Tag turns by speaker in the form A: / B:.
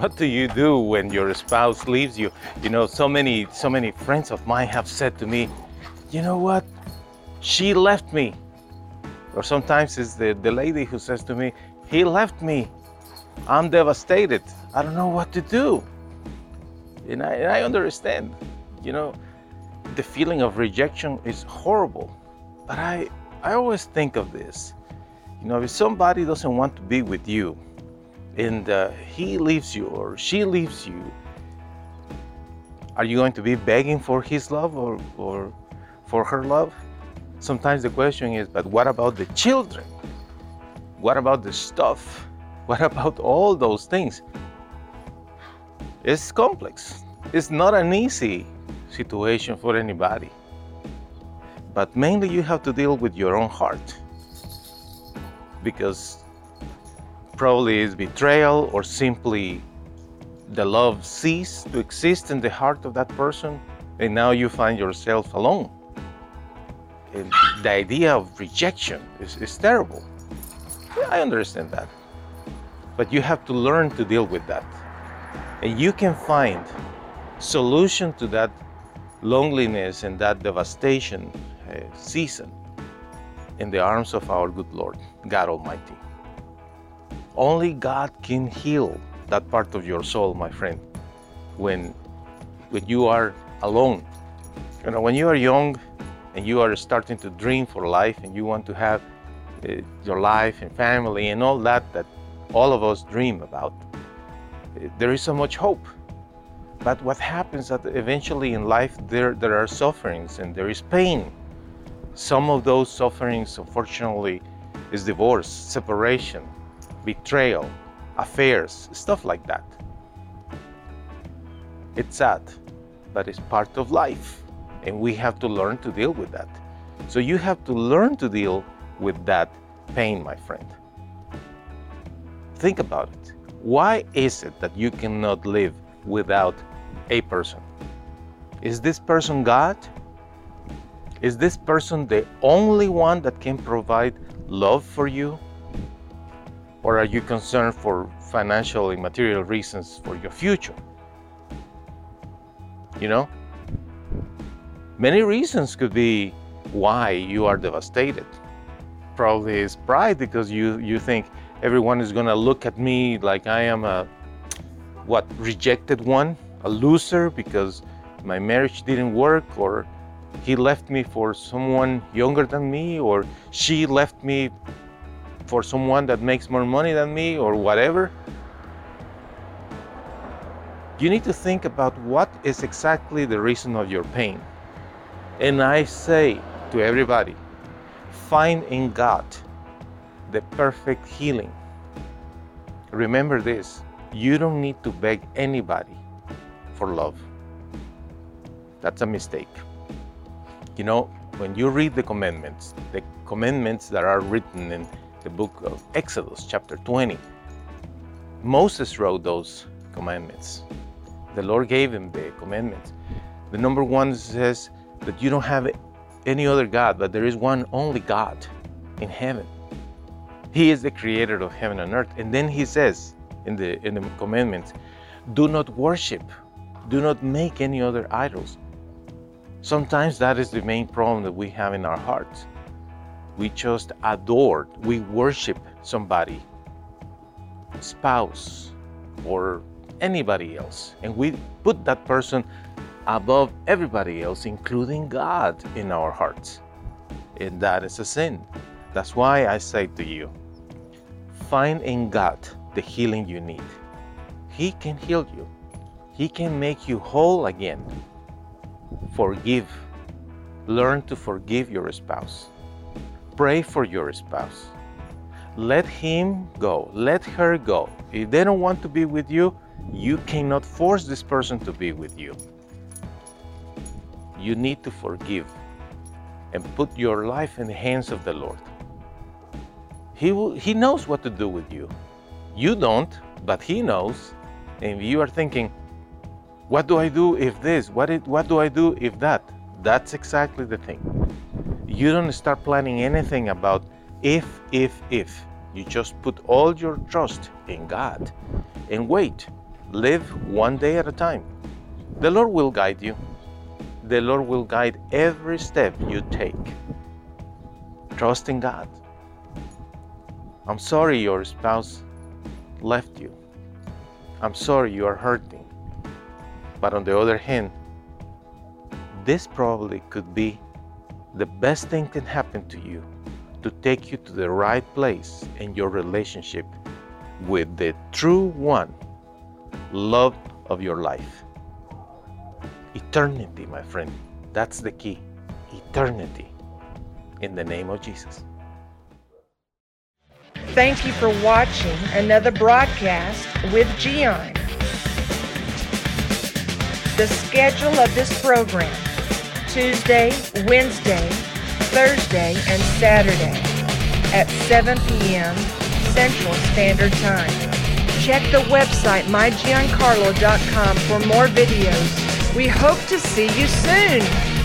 A: What do you do when your spouse leaves you? You know so many so many friends of mine have said to me you know what? She left me. Or sometimes it's the, the lady who says to me he left me. I'm devastated. I don't know what to do. And i, and I understand you know the feeling of rejection is horrible. But i i always think of this. You know if somebody doesn't want to be with you and uh, he leaves you or she leaves you, are you going to be begging for his love or, or for her love? Sometimes the question is, but what about the children? What about the stuff? What about all those things? It's complex. It's not an easy situation for anybody. But mainly you have to deal with your own heart. Because probably is betrayal or simply the love ceased to exist in the heart of that person and now you find yourself alone. And the idea of rejection is, is terrible. Yeah, I understand that. But you have to learn to deal with that. And you can find solution to that loneliness and that devastation uh, season in the arms of our good Lord, God Almighty. Only God can heal that part of your soul, my friend, when, when you are alone. You know, when you are young and you are starting to dream for life and you want to have uh, your life and family and all that that all of us dream about, uh, there is so much hope. But what happens that eventually in life there, there are sufferings and there is pain. Some of those sufferings, unfortunately, is divorce, separation, betrayal, affairs, stuff like that. It's sad, but it's part of life, and we have to learn to deal with that. So you have to learn to deal with that pain, my friend. Think about it. Why is it that you cannot live without a person? Is this person God? Is this person the only one that can provide love for you? Or are you concerned for financial and material reasons for your future? You know? Many reasons could be why you are devastated. Probably is pride because you, you think everyone is gonna look at me like I am a what rejected one, a loser because my marriage didn't work or he left me for someone younger than me or she left me for someone that makes more money than me or whatever. You need to think about what is exactly the reason of your pain. And I say to everybody, find in God the perfect healing. Remember this you don't need to beg anybody for love. That's a mistake. You know, when you read the commandments, the commandments that are written in the book of Exodus, chapter 20. Moses wrote those commandments. The Lord gave him the commandments. The number one says that you don't have any other God, but there is one only God in heaven. He is the creator of heaven and earth. And then he says in the in the commandments, do not worship, do not make any other idols. Sometimes that is the main problem that we have in our hearts we just adore, we worship somebody, spouse, or anybody else, and we put that person above everybody else, including God, in our hearts. And that is a sin. That's why I say to you find in God the healing you need. He can heal you, He can make you whole again. Forgive Learn to forgive your spouse. Pray for your spouse. Let him go. Let her go. If they don't want to be with you, you cannot force this person to be with you. You need to forgive and put your life in the hands of the Lord. He, will, he knows what to do with you. You don't, but He knows. And you are thinking, what do I do if this? What, it, what do I do if that? That's exactly the thing. You don't start planning anything about if, if, if. You just put all your trust in God and wait. Live one day at a time. The Lord will guide you. The Lord will guide every step you take. Trust in God. I'm sorry your spouse left you. I'm sorry you are hurting. But on the other hand, this probably could be the best thing can happen to you to take you to the right place in your relationship with the true one, love of your life. Eternity, my friend. That's the key. Eternity. In the name of Jesus.
B: Thank you for watching another broadcast with Gian. The schedule of this program Tuesday, Wednesday, Thursday, and Saturday at 7 p.m. Central Standard Time. Check the website mygiancarlo.com for more videos. We hope to see you soon.